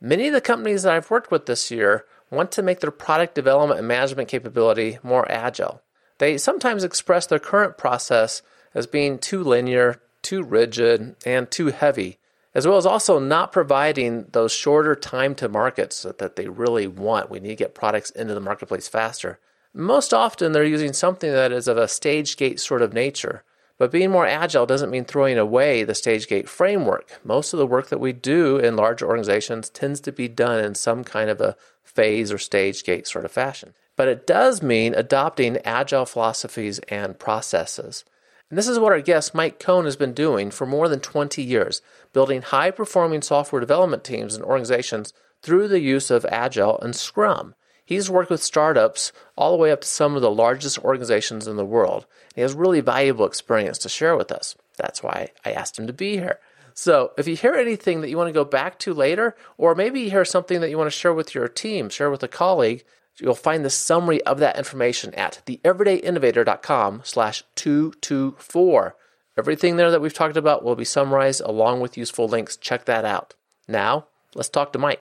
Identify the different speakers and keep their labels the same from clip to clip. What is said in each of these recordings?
Speaker 1: Many of the companies that I've worked with this year want to make their product development and management capability more agile. They sometimes express their current process as being too linear, too rigid, and too heavy, as well as also not providing those shorter time to markets that they really want. We need to get products into the marketplace faster. Most often, they're using something that is of a stage gate sort of nature. But being more agile doesn't mean throwing away the stage gate framework. Most of the work that we do in large organizations tends to be done in some kind of a phase or stage gate sort of fashion. But it does mean adopting agile philosophies and processes. And this is what our guest Mike Cohn has been doing for more than 20 years, building high performing software development teams and organizations through the use of Agile and Scrum. He's worked with startups all the way up to some of the largest organizations in the world. He has really valuable experience to share with us. That's why I asked him to be here. So, if you hear anything that you want to go back to later, or maybe you hear something that you want to share with your team, share with a colleague, you'll find the summary of that information at theeverydayinnovator.com slash 224. Everything there that we've talked about will be summarized along with useful links. Check that out. Now, let's talk to Mike.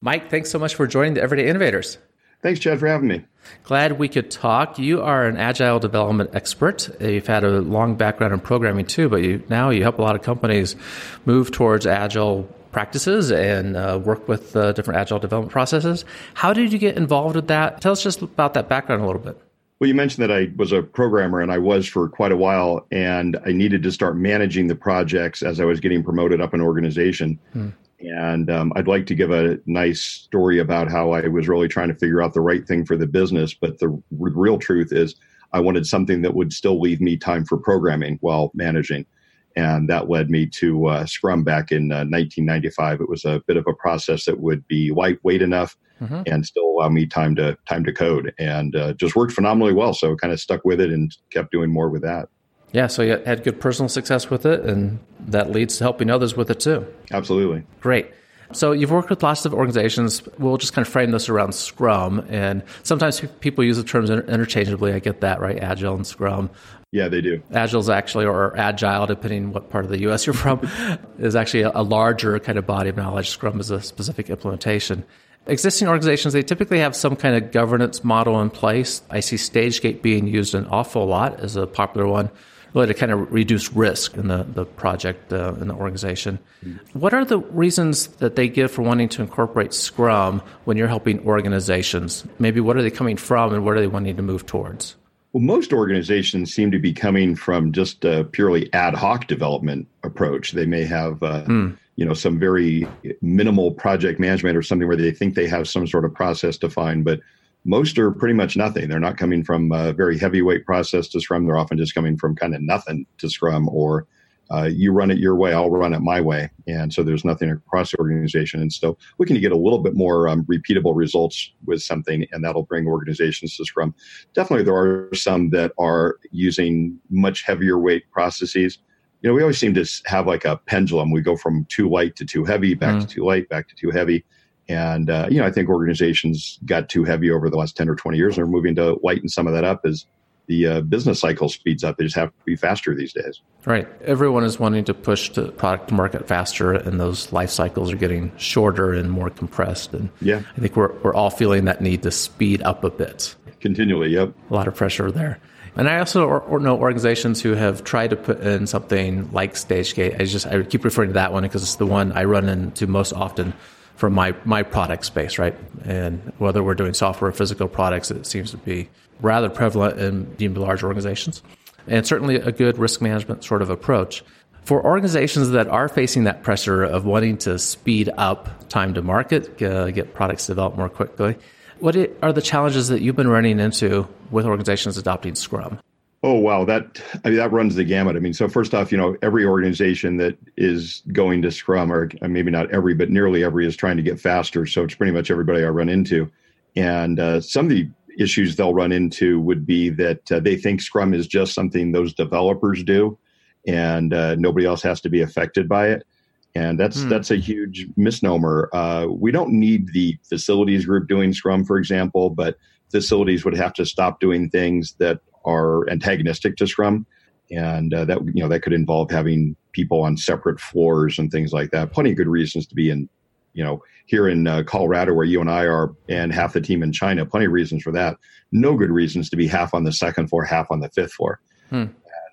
Speaker 1: Mike, thanks so much for joining the Everyday Innovators.
Speaker 2: Thanks, Chad, for having me.
Speaker 1: Glad we could talk. You are an agile development expert. You've had a long background in programming too, but you, now you help a lot of companies move towards agile practices and uh, work with uh, different agile development processes. How did you get involved with that? Tell us just about that background a little bit.
Speaker 2: Well, you mentioned that I was a programmer and I was for quite a while, and I needed to start managing the projects as I was getting promoted up in organization. Hmm. And um, I'd like to give a nice story about how I was really trying to figure out the right thing for the business. But the r- real truth is, I wanted something that would still leave me time for programming while managing. And that led me to uh, Scrum back in uh, 1995. It was a bit of a process that would be lightweight enough mm-hmm. and still allow me time to time to code, and uh, just worked phenomenally well. So kind of stuck with it and kept doing more with that.
Speaker 1: Yeah, so you had good personal success with it, and that leads to helping others with it too.
Speaker 2: Absolutely.
Speaker 1: Great. So you've worked with lots of organizations. We'll just kind of frame this around Scrum, and sometimes people use the terms interchangeably. I get that, right? Agile and Scrum.
Speaker 2: Yeah, they do.
Speaker 1: Agile is actually, or agile, depending what part of the U.S. you're from, is actually a, a larger kind of body of knowledge. Scrum is a specific implementation. Existing organizations, they typically have some kind of governance model in place. I see StageGate being used an awful lot as a popular one really to kind of reduce risk in the, the project uh, in the organization. What are the reasons that they give for wanting to incorporate Scrum when you're helping organizations? Maybe what are they coming from and what are they wanting to move towards?
Speaker 2: Well, most organizations seem to be coming from just a purely ad hoc development approach. They may have, uh, mm. you know, some very minimal project management or something where they think they have some sort of process defined, but most are pretty much nothing. They're not coming from a very heavyweight process to Scrum. They're often just coming from kind of nothing to Scrum or uh, you run it your way, I'll run it my way. And so there's nothing across the organization. And so we can get a little bit more um, repeatable results with something, and that'll bring organizations to Scrum. Definitely, there are some that are using much heavier weight processes. You know, we always seem to have like a pendulum. We go from too light to too heavy, back mm. to too light, back to too heavy. And, uh, you know, I think organizations got too heavy over the last 10 or 20 years and are moving to lighten some of that up as the uh, business cycle speeds up. They just have to be faster these days.
Speaker 1: Right. Everyone is wanting to push the product to market faster, and those life cycles are getting shorter and more compressed. And
Speaker 2: yeah,
Speaker 1: I think we're, we're all feeling that need to speed up a bit.
Speaker 2: Continually, yep.
Speaker 1: A lot of pressure there. And I also know organizations who have tried to put in something like StageGate. I just I keep referring to that one because it's the one I run into most often from my, my product space, right? And whether we're doing software or physical products, it seems to be rather prevalent in large organizations. And certainly a good risk management sort of approach. For organizations that are facing that pressure of wanting to speed up time to market, uh, get products developed more quickly, what are the challenges that you've been running into with organizations adopting Scrum?
Speaker 2: Oh wow, that I mean, that runs the gamut. I mean, so first off, you know, every organization that is going to Scrum, or maybe not every, but nearly every, is trying to get faster. So it's pretty much everybody I run into, and uh, some of the issues they'll run into would be that uh, they think Scrum is just something those developers do, and uh, nobody else has to be affected by it. And that's hmm. that's a huge misnomer. Uh, we don't need the facilities group doing Scrum, for example, but facilities would have to stop doing things that are antagonistic to Scrum, and uh, that you know that could involve having people on separate floors and things like that. Plenty of good reasons to be in, you know, here in uh, Colorado where you and I are, and half the team in China. Plenty of reasons for that. No good reasons to be half on the second floor, half on the fifth floor. Hmm.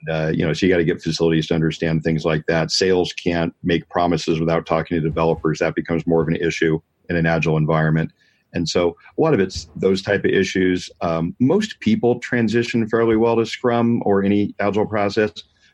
Speaker 2: And, uh, you know, so you got to get facilities to understand things like that. Sales can't make promises without talking to developers. That becomes more of an issue in an agile environment. And so a lot of it's those type of issues. Um, most people transition fairly well to Scrum or any agile process.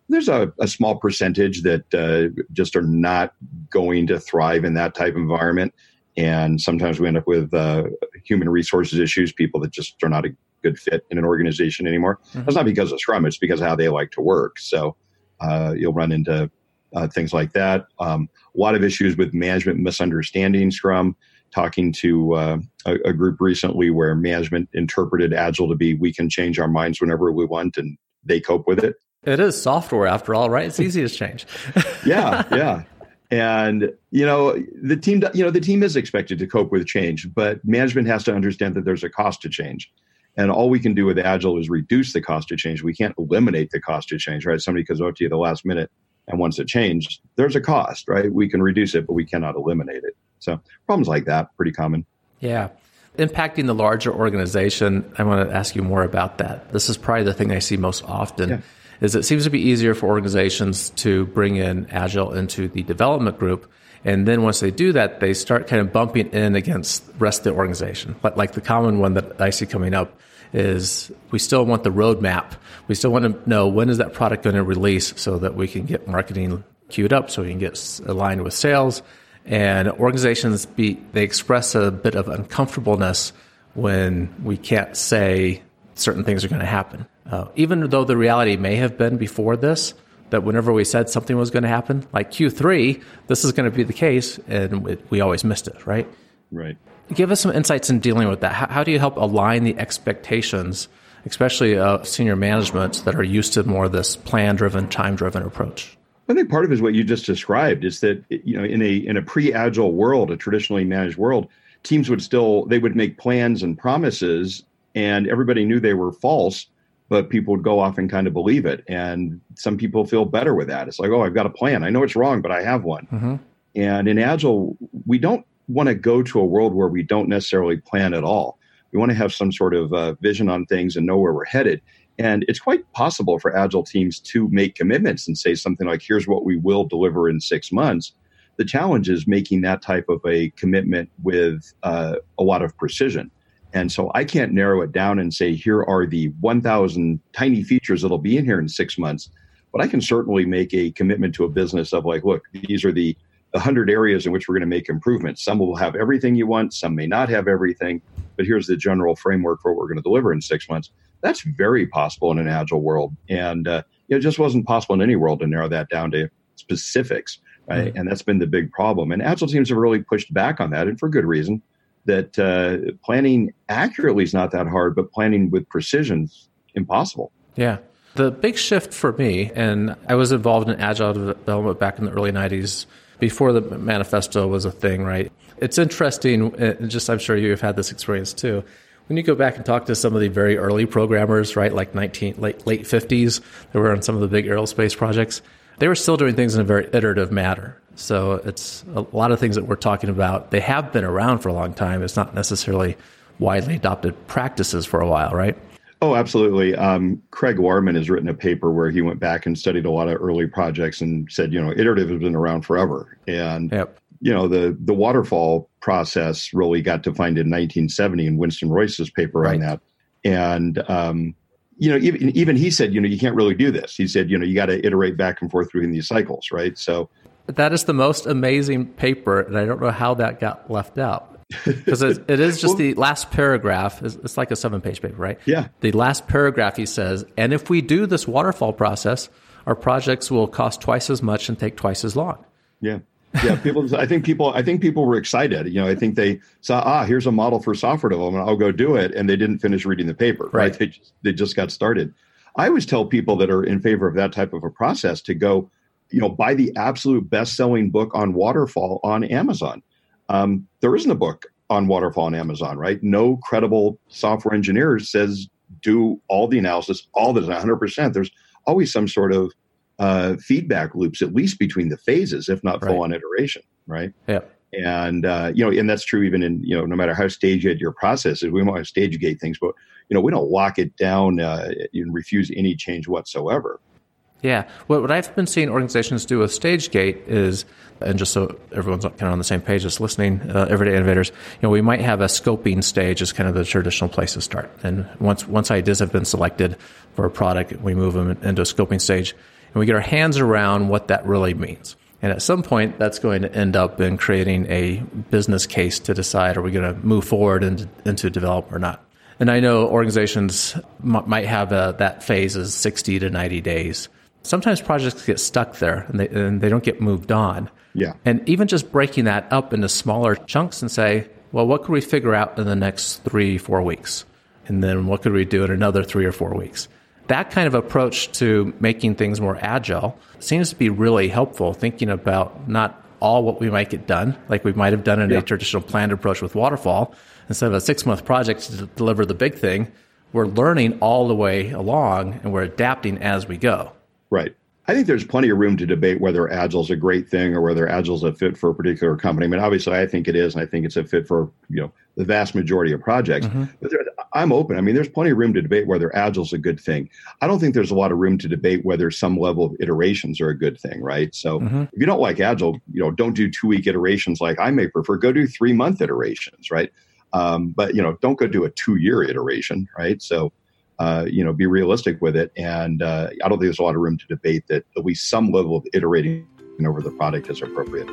Speaker 2: There's a, a small percentage that uh, just are not going to thrive in that type of environment. And sometimes we end up with uh, human resources issues, people that just are not a good fit in an organization anymore. Mm-hmm. That's not because of Scrum, it's because of how they like to work. So uh, you'll run into uh, things like that. Um, a lot of issues with management misunderstanding Scrum talking to uh, a, a, group recently where management interpreted agile to be we can change our minds whenever we want and they cope with it.
Speaker 1: It is software after all right? It's easy to change.
Speaker 2: Yeah yeah. And you know the team you know the team is expected to cope with change but management has to understand that there's a cost to change. And all we can do with agile is reduce the cost of change. We can't eliminate the cost of change right? Somebody comes up to you the last minute and wants it changed there's a cost right? We can reduce it but we cannot eliminate it so problems like that, pretty common.
Speaker 1: Yeah. Impacting the larger organization, I want to ask you more about that. This is probably the thing I see most often. Yeah. Is it seems to be easier for organizations to bring in Agile into the development group, and then once they do that, they start kind of bumping in against the rest of the organization. But like the common one that I see coming up is we still want the roadmap. We still want to know when is that product going to release so that we can get marketing queued up, so we can get aligned with sales, and organizations be they express a bit of uncomfortableness when we can't say certain things are going to happen. Uh, even though the reality may have been before this that whenever we said something was going to happen, like Q3, this is going to be the case, and we, we always missed it, right?
Speaker 2: Right.
Speaker 1: Give us some insights in dealing with that. How, how do you help align the expectations, especially uh, senior management that are used to more of this plan driven, time driven approach?
Speaker 2: I think part of it is what you just described is that you know in a in a pre-agile world, a traditionally managed world, teams would still they would make plans and promises, and everybody knew they were false, but people would go off and kind of believe it. And some people feel better with that. It's like, oh, I've got a plan. I know it's wrong, but I have one. Mm-hmm. And in agile, we don't want to go to a world where we don't necessarily plan at all. We want to have some sort of uh, vision on things and know where we're headed. And it's quite possible for agile teams to make commitments and say something like, here's what we will deliver in six months. The challenge is making that type of a commitment with uh, a lot of precision. And so I can't narrow it down and say, here are the 1,000 tiny features that'll be in here in six months. But I can certainly make a commitment to a business of like, look, these are the 100 areas in which we're going to make improvements. Some will have everything you want, some may not have everything, but here's the general framework for what we're going to deliver in six months. That's very possible in an agile world, and uh, it just wasn't possible in any world to narrow that down to specifics. Right? Mm-hmm. And that's been the big problem. And agile teams have really pushed back on that, and for good reason. That uh, planning accurately is not that hard, but planning with precision is impossible.
Speaker 1: Yeah. The big shift for me, and I was involved in agile development back in the early 90s before the manifesto was a thing, right? It's interesting, just I'm sure you've had this experience too when you go back and talk to some of the very early programmers, right, like 19 late late 50s, that were on some of the big aerospace projects, they were still doing things in a very iterative manner. So it's a lot of things that we're talking about. They have been around for a long time. It's not necessarily widely adopted practices for a while, right?
Speaker 2: Oh, absolutely. Um, Craig Larman has written a paper where he went back and studied a lot of early projects and said, you know, iterative has been around forever. And yep you know the the waterfall process really got defined in 1970 in Winston Royce's paper right. on that, and um, you know even even he said you know you can't really do this. He said you know you got to iterate back and forth through these cycles, right? So
Speaker 1: that is the most amazing paper, and I don't know how that got left out. because it, it is just well, the last paragraph. It's, it's like a seven page paper, right?
Speaker 2: Yeah.
Speaker 1: The last paragraph he says, and if we do this waterfall process, our projects will cost twice as much and take twice as long.
Speaker 2: Yeah. Yeah, people. I think people. I think people were excited. You know, I think they saw, ah, here's a model for software development. I'll go do it, and they didn't finish reading the paper. Right? right? They just, they just got started. I always tell people that are in favor of that type of a process to go, you know, buy the absolute best-selling book on waterfall on Amazon. Um, there isn't a book on waterfall on Amazon, right? No credible software engineer says do all the analysis, all the 100%. There's always some sort of uh, feedback loops, at least between the phases, if not full on iteration, right?
Speaker 1: Yeah.
Speaker 2: And uh, you know, and that's true even in you know, no matter how stage your process is, we want to stage gate things, but you know, we don't lock it down uh, and refuse any change whatsoever.
Speaker 1: Yeah. What, what I've been seeing organizations do with StageGate is, and just so everyone's kind of on the same page as listening, uh, everyday innovators, you know, we might have a scoping stage as kind of the traditional place to start. And once, once ideas have been selected for a product, we move them into a scoping stage and we get our hands around what that really means. And at some point, that's going to end up in creating a business case to decide are we going to move forward into, into develop or not. And I know organizations m- might have a, that phase as 60 to 90 days sometimes projects get stuck there and they, and they don't get moved on.
Speaker 2: Yeah.
Speaker 1: And even just breaking that up into smaller chunks and say, well, what could we figure out in the next three, four weeks? And then what could we do in another three or four weeks? That kind of approach to making things more agile seems to be really helpful, thinking about not all what we might get done, like we might have done in yeah. a traditional planned approach with waterfall. Instead of a six month project to deliver the big thing, we're learning all the way along and we're adapting as we go.
Speaker 2: Right. I think there's plenty of room to debate whether agile is a great thing or whether agile is a fit for a particular company. I mean, obviously, I think it is, and I think it's a fit for you know the vast majority of projects. Mm-hmm. But there, I'm open. I mean, there's plenty of room to debate whether agile is a good thing. I don't think there's a lot of room to debate whether some level of iterations are a good thing, right? So mm-hmm. if you don't like agile, you know, don't do two week iterations like I may prefer. Go do three month iterations, right? Um, but you know, don't go do a two year iteration, right? So uh, you know, be realistic with it. And uh, I don't think there's a lot of room to debate that at least some level of iterating over the product is appropriate.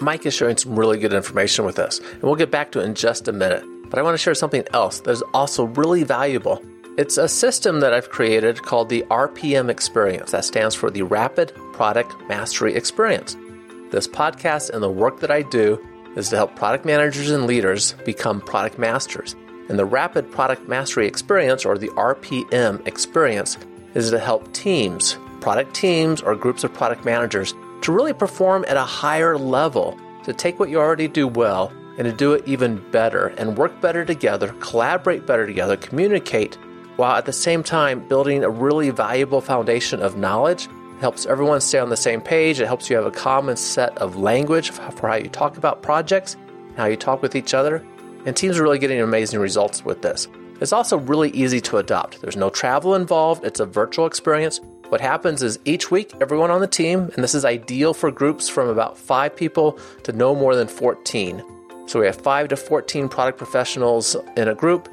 Speaker 1: Mike is sharing some really good information with us, and we'll get back to it in just a minute. But I want to share something else that is also really valuable. It's a system that I've created called the RPM Experience. That stands for the Rapid Product Mastery Experience. This podcast and the work that I do is to help product managers and leaders become product masters. And the Rapid Product Mastery Experience, or the RPM experience, is to help teams, product teams, or groups of product managers to really perform at a higher level, to take what you already do well and to do it even better and work better together, collaborate better together, communicate, while at the same time building a really valuable foundation of knowledge. It helps everyone stay on the same page. It helps you have a common set of language for how you talk about projects, how you talk with each other, and teams are really getting amazing results with this. It's also really easy to adopt. There's no travel involved, it's a virtual experience. What happens is each week, everyone on the team, and this is ideal for groups from about five people to no more than 14. So we have five to 14 product professionals in a group.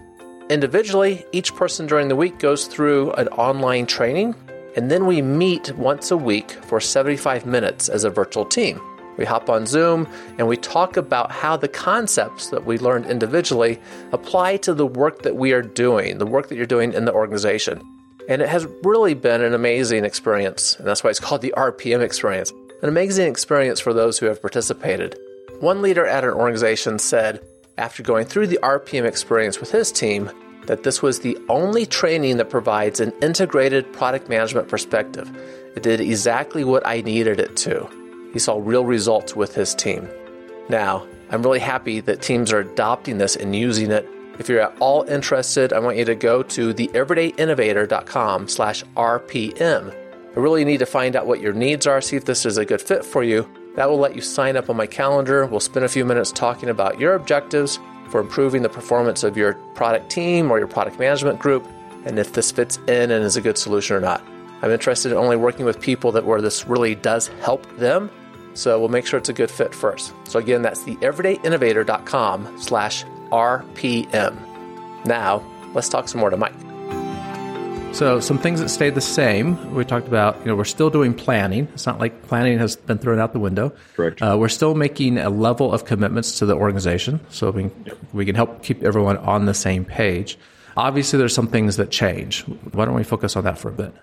Speaker 1: Individually, each person during the week goes through an online training, and then we meet once a week for 75 minutes as a virtual team. We hop on Zoom and we talk about how the concepts that we learned individually apply to the work that we are doing, the work that you're doing in the organization. And it has really been an amazing experience. And that's why it's called the RPM experience. An amazing experience for those who have participated. One leader at an organization said, after going through the RPM experience with his team, that this was the only training that provides an integrated product management perspective. It did exactly what I needed it to he saw real results with his team. Now, I'm really happy that teams are adopting this and using it. If you're at all interested, I want you to go to theeverydayinnovator.com slash RPM. I really need to find out what your needs are, see if this is a good fit for you. That will let you sign up on my calendar. We'll spend a few minutes talking about your objectives for improving the performance of your product team or your product management group, and if this fits in and is a good solution or not. I'm interested in only working with people that where this really does help them so we'll make sure it's a good fit first. So again, that's the everydayinnovator.com slash RPM. Now, let's talk some more to Mike. So some things that stayed the same. We talked about, you know, we're still doing planning. It's not like planning has been thrown out the window.
Speaker 2: Correct.
Speaker 1: Uh, we're still making a level of commitments to the organization, so we can, yep. we can help keep everyone on the same page. Obviously, there's some things that change. Why don't we focus on that for a bit?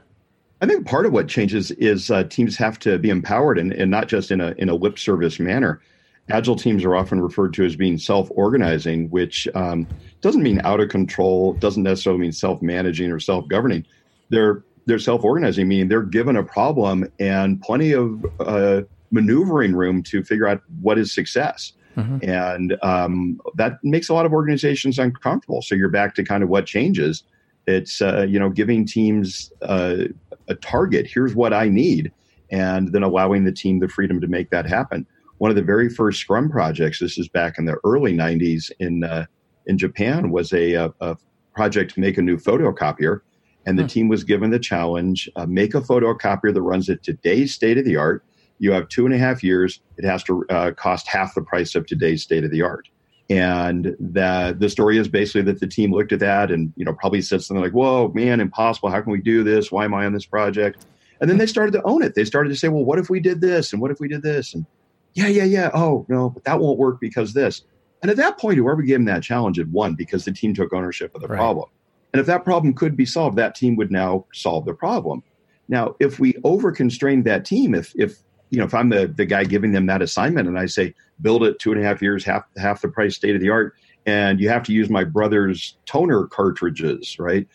Speaker 2: I think part of what changes is uh, teams have to be empowered, and, and not just in a in a lip service manner. Agile teams are often referred to as being self-organizing, which um, doesn't mean out of control, doesn't necessarily mean self-managing or self-governing. They're they're self-organizing, meaning they're given a problem and plenty of uh, maneuvering room to figure out what is success. Mm-hmm. And um, that makes a lot of organizations uncomfortable. So you're back to kind of what changes. It's uh, you know giving teams uh, a target. Here's what I need, and then allowing the team the freedom to make that happen one of the very first Scrum projects, this is back in the early 90s in, uh, in Japan, was a, a, a, project to make a new photocopier. And the hmm. team was given the challenge uh, make a photocopier that runs at today's state of the art. You have two and a half years. It has to uh, cost half the price of today's state of the art. And the the story is basically that the team looked at that and you know probably said something like, "Whoa, man, impossible! How can we do this? Why am I on this project?" And then they started to own it. They started to say, "Well, what if we did this? And what if we did this?" And yeah, yeah, yeah. Oh, no, but that won't work because this. And at that point, whoever gave him that challenge had won because the team took ownership of the right. problem. And if that problem could be solved, that team would now solve the problem. Now, if we over constrain that team, if if you know, if I'm the, the guy giving them that assignment and I say, build it two and a half years, half half the price, state of the art, and you have to use my brother's toner cartridges, right?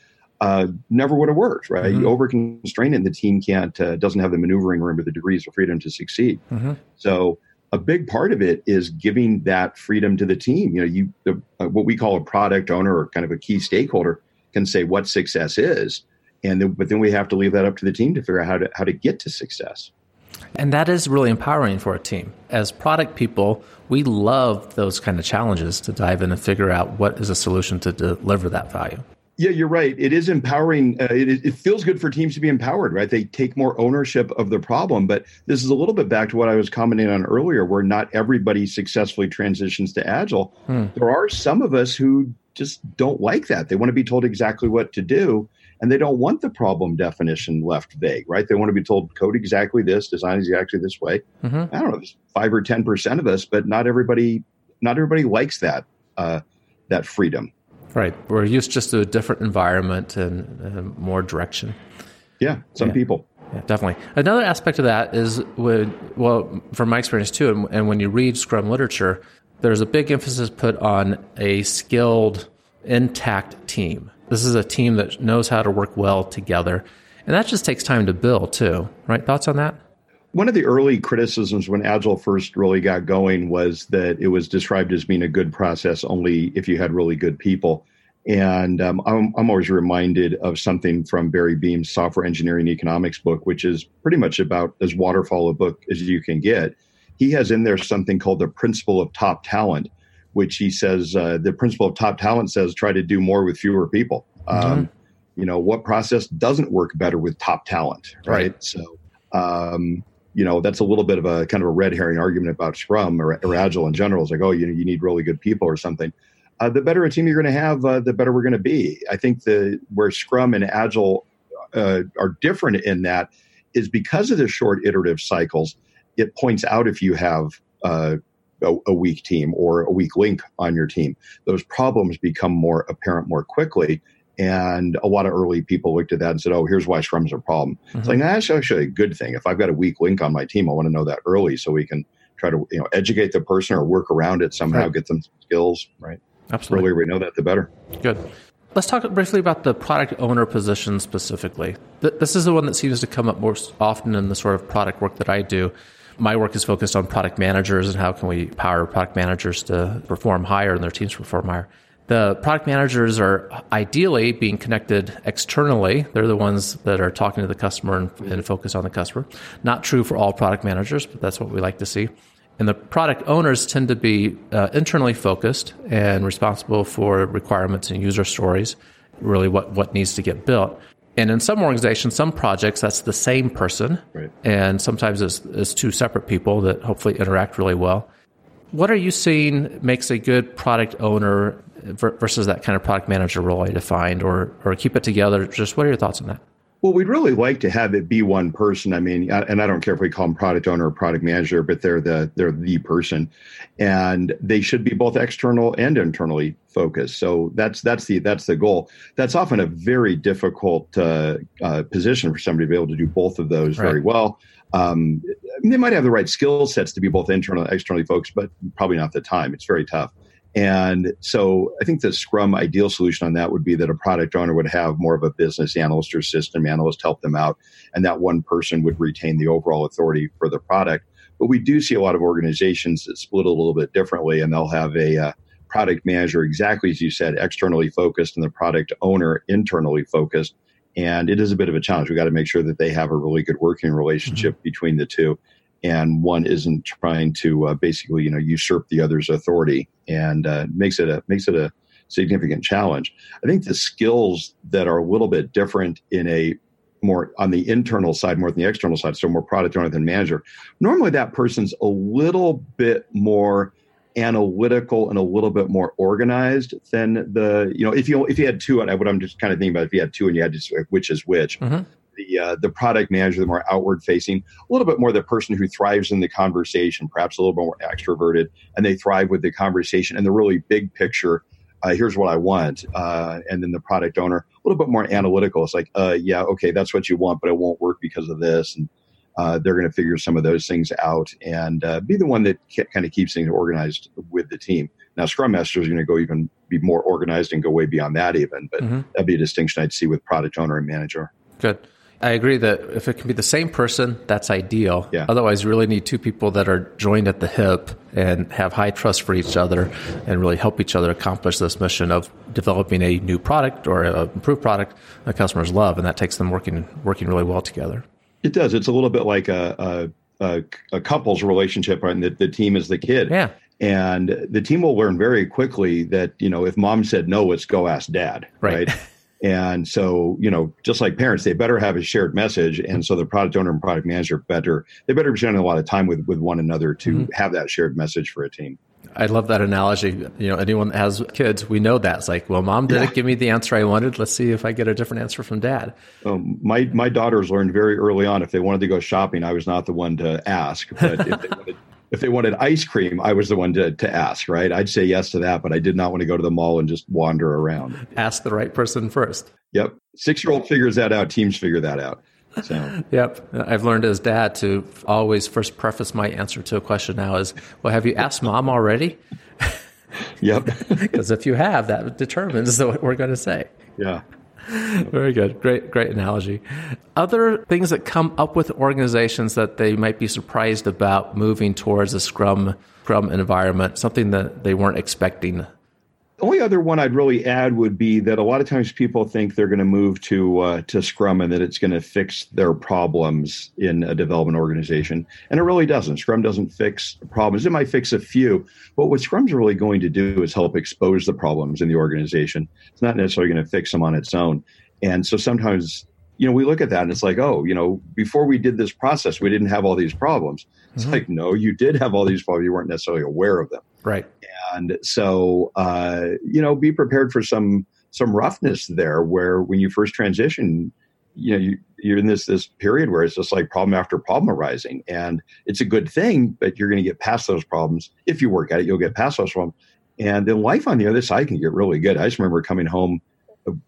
Speaker 2: Uh, never would have worked, right? Mm-hmm. You over constrain it, and the team can't uh, doesn't have the maneuvering room or the degrees of freedom to succeed. Mm-hmm. So a big part of it is giving that freedom to the team. You know, you the, uh, what we call a product owner or kind of a key stakeholder can say what success is, and then, but then we have to leave that up to the team to figure out how to how to get to success.
Speaker 1: And that is really empowering for a team. As product people, we love those kind of challenges to dive in and figure out what is a solution to deliver that value.
Speaker 2: Yeah, you're right. It is empowering. Uh, it, it, feels good for teams to be empowered, right? They take more ownership of the problem. But this is a little bit back to what I was commenting on earlier, where not everybody successfully transitions to Agile. Hmm. There are some of us who just don't like that. They want to be told exactly what to do, and they don't want the problem definition left vague, right? They want to be told code exactly this, design exactly this way. Mm-hmm. I don't know, five or ten percent of us, but not everybody. Not everybody likes that uh, that freedom.
Speaker 1: Right. We're used just to a different environment and, more direction.
Speaker 2: Yeah, some
Speaker 1: yeah.
Speaker 2: people.
Speaker 1: Yeah, definitely. Another aspect of that is when, well, from my experience too, and, and when you read Scrum literature, there's a big emphasis put on a skilled, intact team. This is a team that knows how to work well together. And that just takes time to build too, right? Thoughts on that?
Speaker 2: One of the early criticisms when Agile first really got going was that it was described as being a good process only if you had really good people. And um, I'm, I'm, always reminded of something from Barry Boehm's Software Engineering Economics book, which is pretty much about as waterfall a book as you can get. He has in there something called the principle of top talent, which he says uh, the principle of top talent says try to do more with fewer people. Mm-hmm. Um, you know, what process doesn't work better with top talent, right? right. So, um, you know that's a little bit of a kind of a red herring argument about Scrum or, or Agile in general. It's like, oh, you you need really good people or something. Uh, the better a team you're going to have, uh, the better we're going to be. I think the where Scrum and Agile uh, are different in that is because of the short iterative cycles. It points out if you have uh, a, a, weak team or a weak link on your team. Those problems become more apparent more quickly, and a lot of early people looked at that and said, oh, here's why Scrum's a problem. Mm-hmm. It's like, that's actually a good thing. If I've got a weak link on my team, I want to know that early so we can try to you know educate the person or work around it somehow, right. get them skills, right?
Speaker 1: Absolutely.
Speaker 2: The earlier we know that, the better.
Speaker 1: Good. Let's talk briefly about the product owner position specifically. This is the one that seems to come up most often in the sort of product work that I do. My work is focused on product managers and how can we power product managers to perform higher and their teams perform higher. The product managers are ideally being connected externally. They're the ones that are talking to the customer and, and focus on the customer. Not true for all product managers, but that's what we like to see. And the product owners tend to be uh, internally focused and responsible for requirements and user stories, really what, what needs to get built. And in some organizations, some projects, that's the same person. Right. And sometimes it's, it's two separate people that hopefully interact really well. What are you seeing makes a good product owner versus that kind of product manager role I defined, or or keep it together? Just what are your thoughts on that?
Speaker 2: Well, we'd really like to have it be one person. I mean, and I don't care if we call them product owner or product manager, but they're the they're the person, and they should be both external and internally focused. So that's that's the that's the goal. That's often a very difficult uh, uh, position for somebody to be able to do both of those right. very well. Um, they might have the right skill sets to be both internal and externally focused, but probably not the time. It's very tough. And so I think the Scrum ideal solution on that would be that a product owner would have more of a business analyst or system analyst help them out, and that one person would retain the overall authority for the product. But we do see a lot of organizations that split a little bit differently, and they'll have a uh, product manager, exactly as you said, externally focused, and the product owner internally focused. And it is a bit of a challenge. We got to make sure that they have a really good working relationship mm-hmm. between the two and one isn't trying to uh, basically you know usurp the other's authority and uh, makes it a makes it a significant challenge. I think the skills that are a little bit different in a more on the internal side more than the external side, so more product owner than manager. Normally, that person's a little bit more analytical and a little bit more organized than the you know if you if you had two and what I'm just kind of thinking about if you had two and you had to which is which. Mm-hmm the uh, the product manager, the more outward facing, a little bit more the person who thrives in the conversation, perhaps a little bit more extroverted, and they thrive with the conversation and the really big picture. Uh, here's what I want, uh, and then the product owner, a little bit more analytical. It's like, uh, yeah, okay, that's what you want, but it won't work because of this, and uh, they're going to figure some of those things out and uh, be the one that kind of keeps things organized with the team. Now, Scrum Master is going to go even be more organized and go way beyond that, even. But mm-hmm. that'd be a distinction I'd see with product owner and manager.
Speaker 1: Good. I agree that if it can be the same person, that's ideal.
Speaker 2: Yeah.
Speaker 1: Otherwise, you really need two people that are joined at the hip and have high trust for each other and really help each other accomplish this mission of developing a new product or an improved product that customers love. And that takes them working, working really well together.
Speaker 2: It does. It's a little bit like a, a, a, couple's relationship, right? And the, the team is the kid.
Speaker 1: Yeah.
Speaker 2: And the team will learn very quickly that, you know, if mom said no, let's go ask dad.
Speaker 1: Right.
Speaker 2: right? And so, you know, just like parents, they better have a shared message. And so the product owner and product manager better, they better be spending a lot of time with, with one another to mm-hmm. have that shared message for a team.
Speaker 1: I love that analogy. You know, anyone that has kids, we know that. It's like, well, mom didn't yeah. give me the answer I wanted. Let's see if I get a different answer from dad.
Speaker 2: Um, my my daughters learned very early on if they wanted to go shopping, I was not the one to ask. But if they wanted if they wanted ice cream, I was the one to, to ask, right? I'd say yes to that, but I did not want to go to the mall and just wander around.
Speaker 1: Ask the right person first.
Speaker 2: Yep. Six year old figures that out. Teams figure that out. So.
Speaker 1: Yep. I've learned as dad to always first preface my answer to a question now is, well, have you asked mom already?
Speaker 2: yep.
Speaker 1: Because if you have, that determines what we're going to say.
Speaker 2: Yeah.
Speaker 1: Very good. Great, great analogy. Other things that come up with organizations that they might be surprised about moving towards a Scrum Scrum environment, something that they weren't expecting
Speaker 2: the only other one I'd really add would be that a lot of times people think they're going to move to uh, to Scrum and that it's going to fix their problems in a development organization, and it really doesn't. Scrum doesn't fix problems; it might fix a few, but what Scrum's really going to do is help expose the problems in the organization. It's not necessarily going to fix them on its own, and so sometimes you know, we look at that and it's like, oh, you know, before we did this process, we didn't have all these problems. It's mm-hmm. like, no, you did have all these problems. You weren't necessarily aware of them.
Speaker 1: Right.
Speaker 2: And so, uh, you know, be prepared for some some roughness there, where when you first transition, you know, you, you're in this this period where it's just like problem after problem arising, and it's a good thing, but you're going to get past those problems if you work at it. You'll get past those problems, and then life on the other side can get really good. I just remember coming home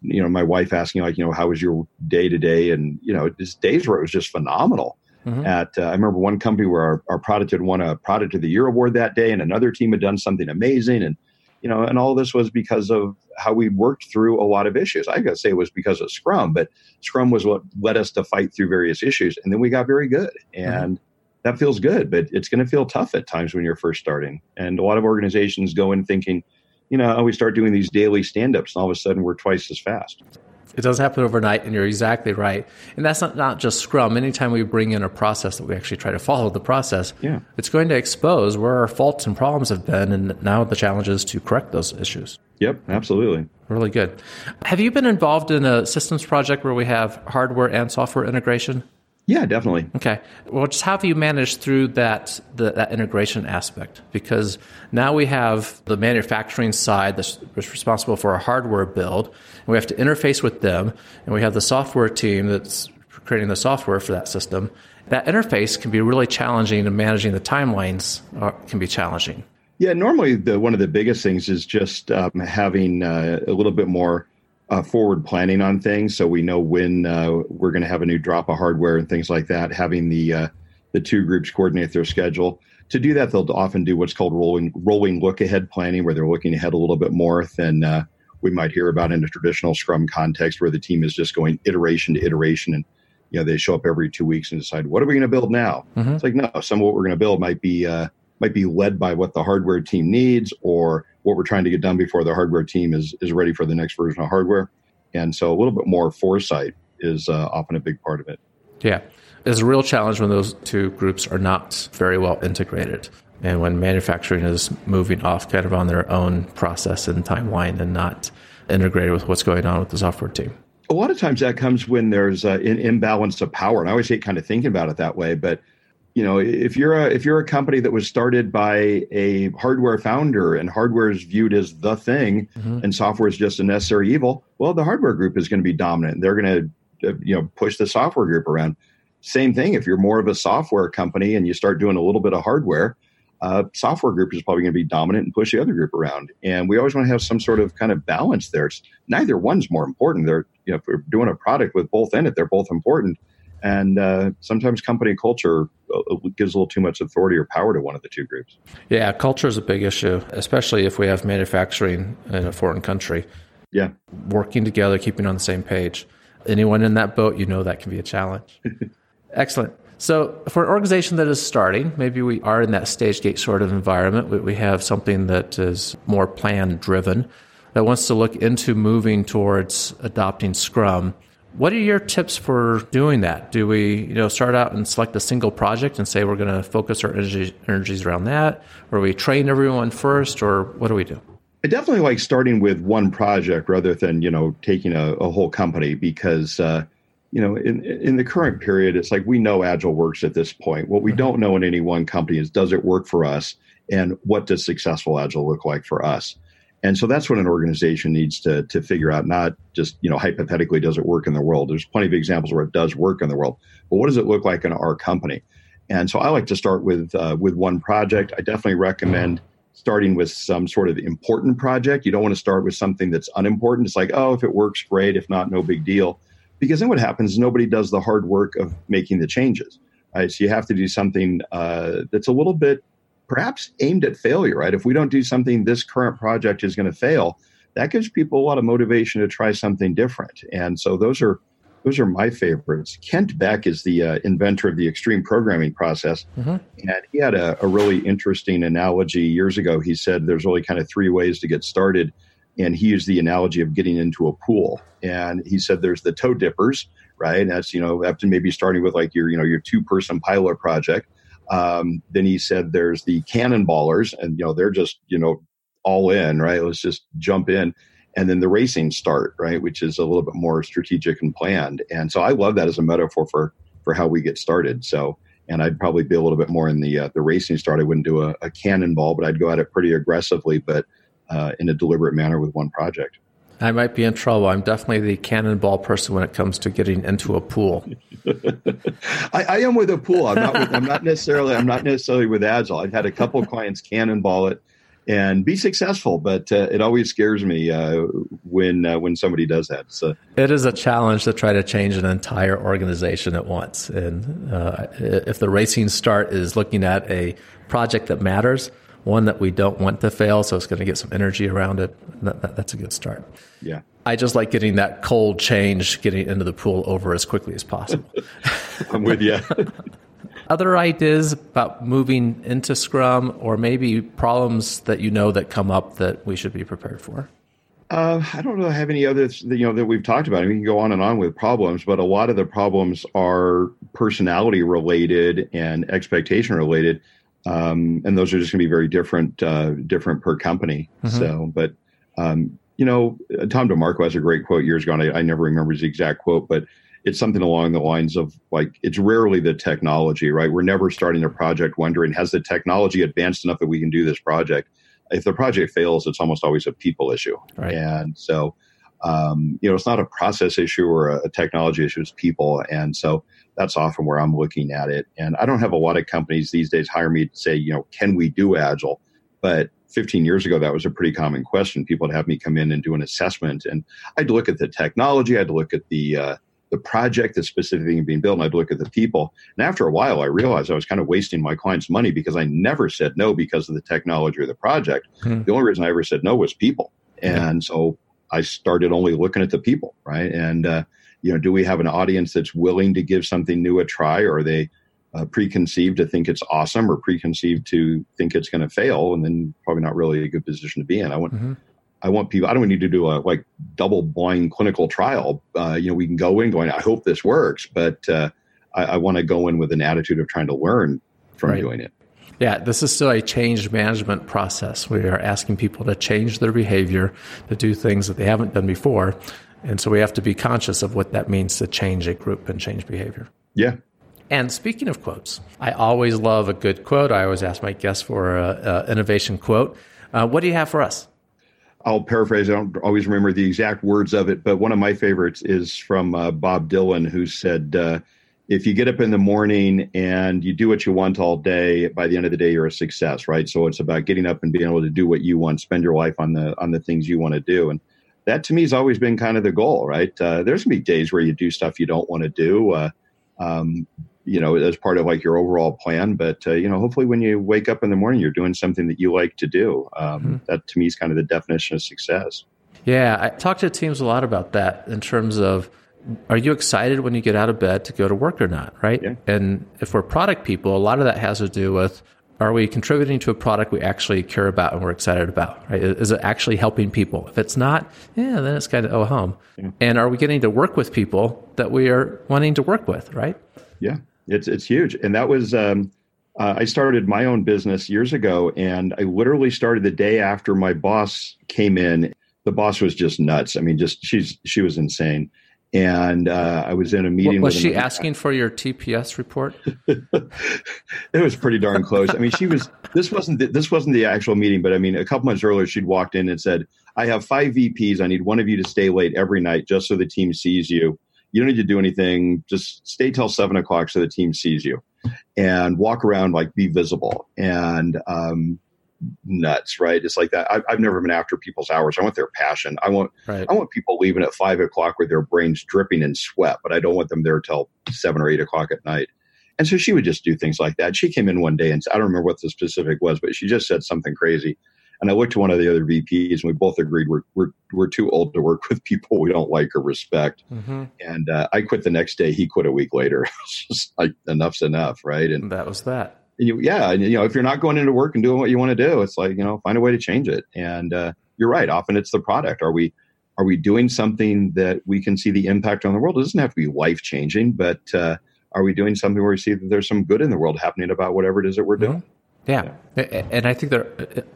Speaker 2: you know, my wife asking like, you know, how was your day to day? And, you know, this days where it was just phenomenal. Mm-hmm. At uh, I remember one company where our, our product had won a product of the year award that day, and another team had done something amazing, and you know, and all this was because of how we worked through a lot of issues. I gotta say it was because of Scrum, but Scrum was what led us to fight through various issues, and then we got very good, mm-hmm. and mm-hmm. that feels good. But it's going to feel tough at times when you're first starting, and a lot of organizations go in thinking you know, we start doing these daily stand ups, and all of a sudden we're twice as fast.
Speaker 1: It doesn't happen overnight, and you're exactly right. And that's not, not just Scrum. Anytime we bring in a process that we actually try to follow the process,
Speaker 2: yeah.
Speaker 1: it's going to expose where our faults and problems have been, and now the challenge is to correct those issues.
Speaker 2: Yep, absolutely.
Speaker 1: Really good. Have you been involved in a systems project where we have hardware and software integration?
Speaker 2: Yeah, definitely.
Speaker 1: Okay. Well, just how have you managed through that the, that integration aspect? Because now we have the manufacturing side that's responsible for our hardware build, and we have to interface with them, and we have the software team that's creating the software for that system. That interface can be really challenging, and managing the timelines are, can be challenging.
Speaker 2: Yeah, normally the one of the biggest things is just um, having uh, a little bit more uh, forward planning on things, so we know when uh, we're going to have a new drop of hardware and things like that. Having the uh, the two groups coordinate their schedule. To do that, they'll often do what's called rolling rolling look ahead planning, where they're looking ahead a little bit more than uh, we might hear about in a traditional Scrum context, where the team is just going iteration to iteration and you know they show up every two weeks and decide what are we going to build now. Mm-hmm. It's like no, some of what we're going to build might be uh, might be led by what the hardware team needs or what we're trying to get done before the hardware team is is ready for the next version of hardware. And so a little bit more foresight is uh, often a big part of it.
Speaker 1: Yeah. It's a real challenge when those two groups are not very well integrated and when manufacturing is moving off kind of on their own process and timeline and not integrated with what's going on with the software team.
Speaker 2: A lot of times that comes when there's uh, an imbalance of power. And I always hate kind of thinking about it that way, but you know if you're a if you're a company that was started by a hardware founder and hardware is viewed as the thing mm-hmm. and software is just a necessary evil well the hardware group is going to be dominant. They're going to uh, you know push the software group around. Same thing if you're more of a software company and you start doing a little bit of hardware uh, software group is probably going to be dominant and push the other group around. And we always want to have some sort of kind of balance there. It's, neither one's more important. They're you know if we're doing a product with both in it they're both important and uh, sometimes company culture uh, gives a little too much authority or power to one of the two groups.
Speaker 1: Yeah, culture is a big issue, especially if we have manufacturing in a foreign country.
Speaker 2: Yeah.
Speaker 1: Working together, keeping on the same page. Anyone in that boat, you know that can be a challenge. Excellent. So, for an organization that is starting, maybe we are in that stage gate sort of environment. We have something that is more plan driven, that wants to look into moving towards adopting Scrum what are your tips for doing that? Do we, you know, start out and select a single project and say we're going to focus our energy, energies around that, or we train everyone first, or what do we do?
Speaker 2: I definitely like starting with one project rather than you know taking a, a whole company because uh, you know in in the current period it's like we know agile works at this point. What we mm-hmm. don't know in any one company is does it work for us, and what does successful agile look like for us. And so that's what an organization needs to, to figure out, not just, you know, hypothetically, does it work in the world? There's plenty of examples where it does work in the world, but what does it look like in our company? And so I like to start with, uh, with one project. I definitely recommend starting with some sort of important project. You don't want to start with something that's unimportant. It's like, oh, if it works, great. If not, no big deal. Because then what happens is nobody does the hard work of making the changes. Right? So you have to do something uh, that's a little bit perhaps aimed at failure, right? If we don't do something, this current project is going to fail. That gives people a lot of motivation to try something different. And so those are those are my favorites. Kent Beck is the uh, inventor of the extreme programming process, mm-hmm. and he had a, a really interesting analogy years ago. He said there's only kind of three ways to get started, and he used the analogy of getting into a pool. And he said there's the toe dippers, right? And that's you know after maybe starting with like your you know your two person pilot project um, then he said there's the cannonballers, and you know they're just you know all in, right? Let's just jump in. And then the racing start, right, which is a little bit more strategic and planned. And so I love that as a metaphor for for how we get started. So, and I'd probably be a little bit more in the uh, the racing start. I wouldn't do a, a cannonball, but I'd go at it pretty aggressively, but uh, in a deliberate manner with one project.
Speaker 1: I might be in trouble. I'm definitely the cannonball person when it comes to getting into a pool.
Speaker 2: I, I, am with a pool. I'm not. With, I'm not necessarily. I'm not necessarily with agile. I've had a couple clients cannonball it and be successful, but uh, it always scares me uh, when uh, when somebody does that. So
Speaker 1: it is a challenge to try to change an entire organization at once. And uh, if the racing start is looking at a project that matters one that we don't want to fail, so it's going to get some energy around it. That, that, that's a good start.
Speaker 2: Yeah.
Speaker 1: I just like getting that cold change, getting into the pool over as quickly as possible.
Speaker 2: I'm with you.
Speaker 1: Other ideas about moving into Scrum, or maybe problems that you know that come up that we should be prepared for?
Speaker 2: Uh, I don't really have any others you know that we've talked about. I mean, we can go on and on with problems, but a lot of the problems are personality related and expectation related um, and those are just going to be very different, uh, different per company. Mm-hmm. So, but um, you know, Tom DeMarco has a great quote years ago, I, I, never remember his exact quote, but it's something along the lines of like it's rarely the technology, right? We're never starting a project wondering has the technology advanced enough that we can do this project. If the project fails, it's almost always a people issue, right. and so um, you know it's not a process issue or a, technology issue; it's people, and so that's often where I'm looking at it. And I don't have a lot of companies these days hire me to say, you know, can we do agile? But 15 years ago, that was a pretty common question. People would have me come in and do an assessment, and I'd look at the technology, I'd look at the uh, the project, the specific thing being built, and I'd look at the people. And after a while, I realized I was kind of wasting my clients' money because I never said no because of the technology or the project. Hmm. The only reason I ever said no was people, and so I started only looking at the people, right? And uh, you know, do we have an audience that's willing to give something new a try, or are they uh, preconceived to think it's awesome, or preconceived to think it's going to fail, and then probably not really a good position to be in? I want. Mm-hmm. I want people. I don't need to do a like double blind clinical trial. Uh, you know, we can go in going. I hope this works, but uh, I, I want to go in with an attitude of trying to learn from right. doing it.
Speaker 1: Yeah, this is still a change management process. We are asking people to change their behavior, to do things that they haven't done before, and so we have to be conscious of what that means to change a group and change behavior.
Speaker 2: Yeah.
Speaker 1: And speaking of quotes, I always love a good quote. I always ask my guests for an innovation quote. Uh, what do you have for us?
Speaker 2: I'll paraphrase. I don't always remember the exact words of it, but one of my favorites is from uh, Bob Dylan, who said, uh, "If you get up in the morning and you do what you want all day, by the end of the day, you're a success." Right. So it's about getting up and being able to do what you want, spend your life on the on the things you want to do, and that to me has always been kind of the goal, right? Uh, there's gonna be days where you do stuff you don't want to do, uh, um, you know, as part of like your overall plan. But uh, you know, hopefully, when you wake up in the morning, you're doing something that you like to do. Um, mm-hmm. That to me is kind of the definition of success.
Speaker 1: Yeah, I talk to teams a lot about that in terms of are you excited when you get out of bed to go to work or not, right? Yeah. And if we're product people, a lot of that has to do with are we contributing to a product we actually care about and we're excited about? Right? Is it actually helping people? If it's not, yeah, then it's kind of oh home. Yeah. And are we getting to work with people that we are wanting to work with? Right?
Speaker 2: Yeah, it's it's huge. And that was um, uh, I started my own business years ago, and I literally started the day after my boss came in. The boss was just nuts. I mean, just she's she was insane and uh, I was in a meeting.
Speaker 1: Was she asking for your TPS report?
Speaker 2: it was pretty darn close. I mean, she was. This wasn't the, this wasn't the actual meeting, but I mean, a couple months earlier, she'd walked in and said, "I have five VPs. I need one of you to stay late every night just so the team sees you. You don't need to do anything. Just stay till seven o'clock so the team sees you, and walk around like be visible." And um, nuts, right? It's like that. I, have never been after people's hours. I want their passion. I want right. I want people leaving at five o'clock with their brains dripping in sweat, but I don't want them there till seven or eight o'clock at night. And so she would just do things like that. She came in one day and I don't remember what the specific was, but she just said something crazy. And I looked to one of the other VPs, and we both agreed we're we're we're too old to work with people we don't like or respect. Mm-hmm. And uh, I quit the next day. He quit a week later. it's just like enough's enough, right?
Speaker 1: And that was that
Speaker 2: you, yeah, and, you know, if you're not going into work and doing what you want to do, it's like you know, find a way to change it. And uh, you're right. Often it's the product. Are we are we doing something that we can see the impact on the world? It doesn't have to be life changing, but uh, are we doing something where we see that there's some good in the world happening about whatever it is that we're doing?
Speaker 1: Yeah, and I think there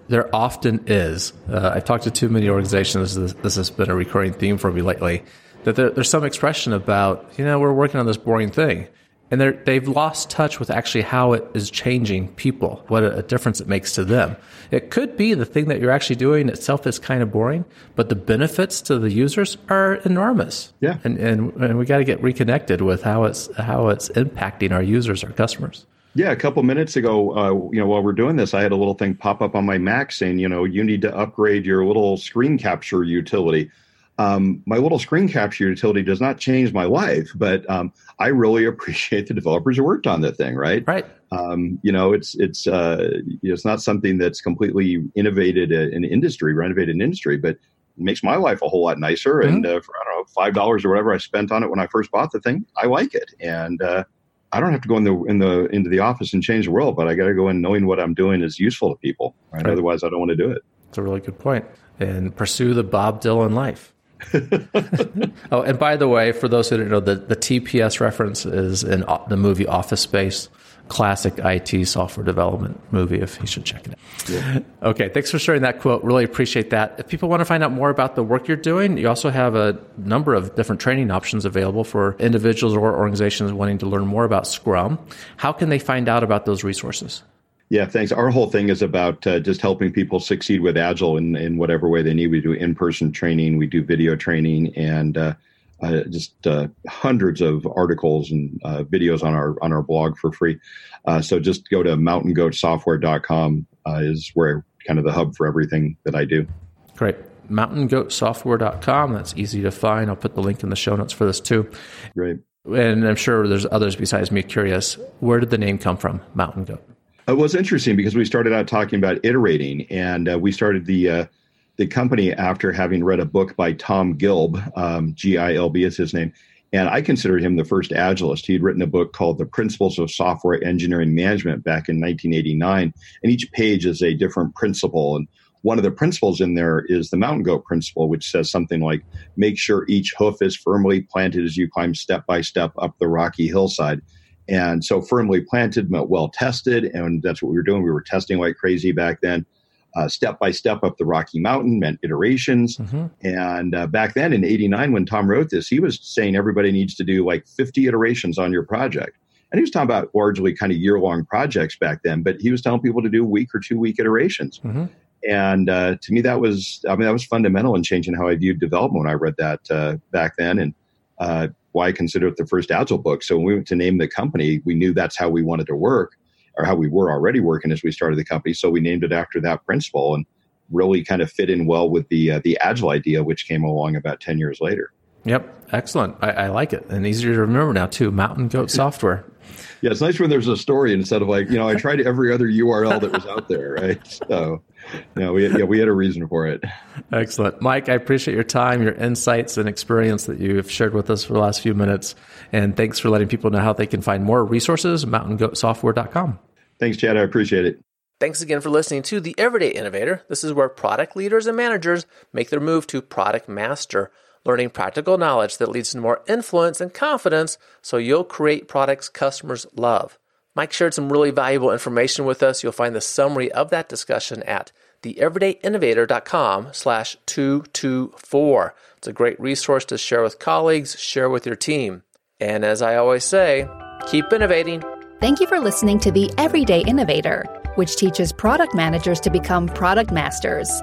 Speaker 1: there often is. Uh, I've talked to too many organizations. This, this, has been a recurring theme for me lately. That there, there's some expression about you know we're working on this boring thing, and they've lost touch with actually how it is changing people, what a, difference it makes to them. It could be the thing that you're actually doing itself is kind of boring, but the benefits to the users are enormous.
Speaker 2: Yeah,
Speaker 1: and and, and we got to get reconnected with how it's how it's impacting our users, our customers.
Speaker 2: Yeah, a couple minutes ago, uh, you know, while we're doing this, I had a little thing pop up on my Mac saying, you know, you need to upgrade your little screen capture utility um, my little screen capture utility does not change my life, but um, I really appreciate the developers who worked on the thing. Right.
Speaker 1: Right.
Speaker 2: Um, you know, it's it's uh, it's not something that's completely innovated in industry, renovated in industry, but it makes my life a whole lot nicer. Mm-hmm. And uh, for I don't know five dollars or whatever I spent on it when I first bought the thing, I like it, and uh, I don't have to go in the in the into the office and change the world, but I got to go in knowing what I'm doing is useful to people. Right? Right. Otherwise, I don't want to do it.
Speaker 1: It's a really good point. And pursue the Bob Dylan life. oh, and by the way, for those who don't know, the, the TPS reference is in uh, the movie Office Space. classic IT software development movie if you should check it out. Yeah. Okay, thanks for sharing that quote. Really appreciate that. If people want to find out more about the work you're doing, you also have a number of different training options available for individuals or organizations wanting to learn more about Scrum. How can they find out about those resources?
Speaker 2: Yeah, thanks. Our whole thing is about uh, just helping people succeed with Agile in, in whatever way they need. We do in person training, we do video training, and uh, uh, just uh, hundreds of articles and uh, videos on our on our blog for free. Uh, so just go to mountaingoatsoftware.com uh, is where kind of the hub for everything that I do.
Speaker 1: Great. Mountaingoatsoftware.com. That's easy to find. I'll put the link in the show notes for this too.
Speaker 2: Great.
Speaker 1: And I'm sure there's others besides me curious. Where did the name come from, Mountain Goat?
Speaker 2: It was interesting because we started out talking about iterating, and uh, we started the the company after having read a book by Tom Gilb, um, G I L B is his name. And I consider him the first agilist. He'd written a book called The Principles of Software Engineering Management back in 1989. And each page is a different principle. And one of the principles in there is the mountain goat principle, which says something like make sure each hoof is firmly planted as you climb step by step up the rocky hillside. And so firmly planted meant well tested. And that's what we were doing. We were testing like crazy back then uh, step by step up the Rocky Mountain meant iterations. Mm-hmm. And uh, back then in 89, when Tom wrote this, he was saying everybody needs to do like 50 iterations on your project. And he was talking about largely kind of year long projects back then, but he was telling people to do week or two week iterations. Mm-hmm. And uh, to me, that was, I mean, that was fundamental in changing how I viewed development when I read that uh, back then. And uh, why I consider it the first Agile book. So when we went to name the company, we knew that's how we wanted to work or how we were already working as we started the company. So we named it after that principle and really kind of fit in well with the uh, the agile idea, which came along about ten years later.
Speaker 1: Yep, excellent. I, I like it and easier to remember now too. Mountain Goat Software.
Speaker 2: Yeah, it's nice when there's a story instead of like you know I tried every other URL that was out there, right? So yeah, we had, yeah we had a reason for it.
Speaker 1: Excellent, Mike. I appreciate your time, your insights, and experience that you've shared with us for the last few minutes. And thanks for letting people know how they can find more resources. MountainGoatSoftware.com.
Speaker 2: Thanks, Chad. I appreciate it.
Speaker 1: Thanks again for listening to The Everyday Innovator. This is where product leaders and managers make their move to product master, learning practical knowledge that leads to more influence and confidence so you'll create products customers love. Mike shared some really valuable information with us. You'll find the summary of that discussion at theeverydayinnovator.com slash 224. It's a great resource to share with colleagues, share with your team. And as I always say, keep innovating.
Speaker 3: Thank you for listening to The Everyday Innovator, which teaches product managers to become product masters.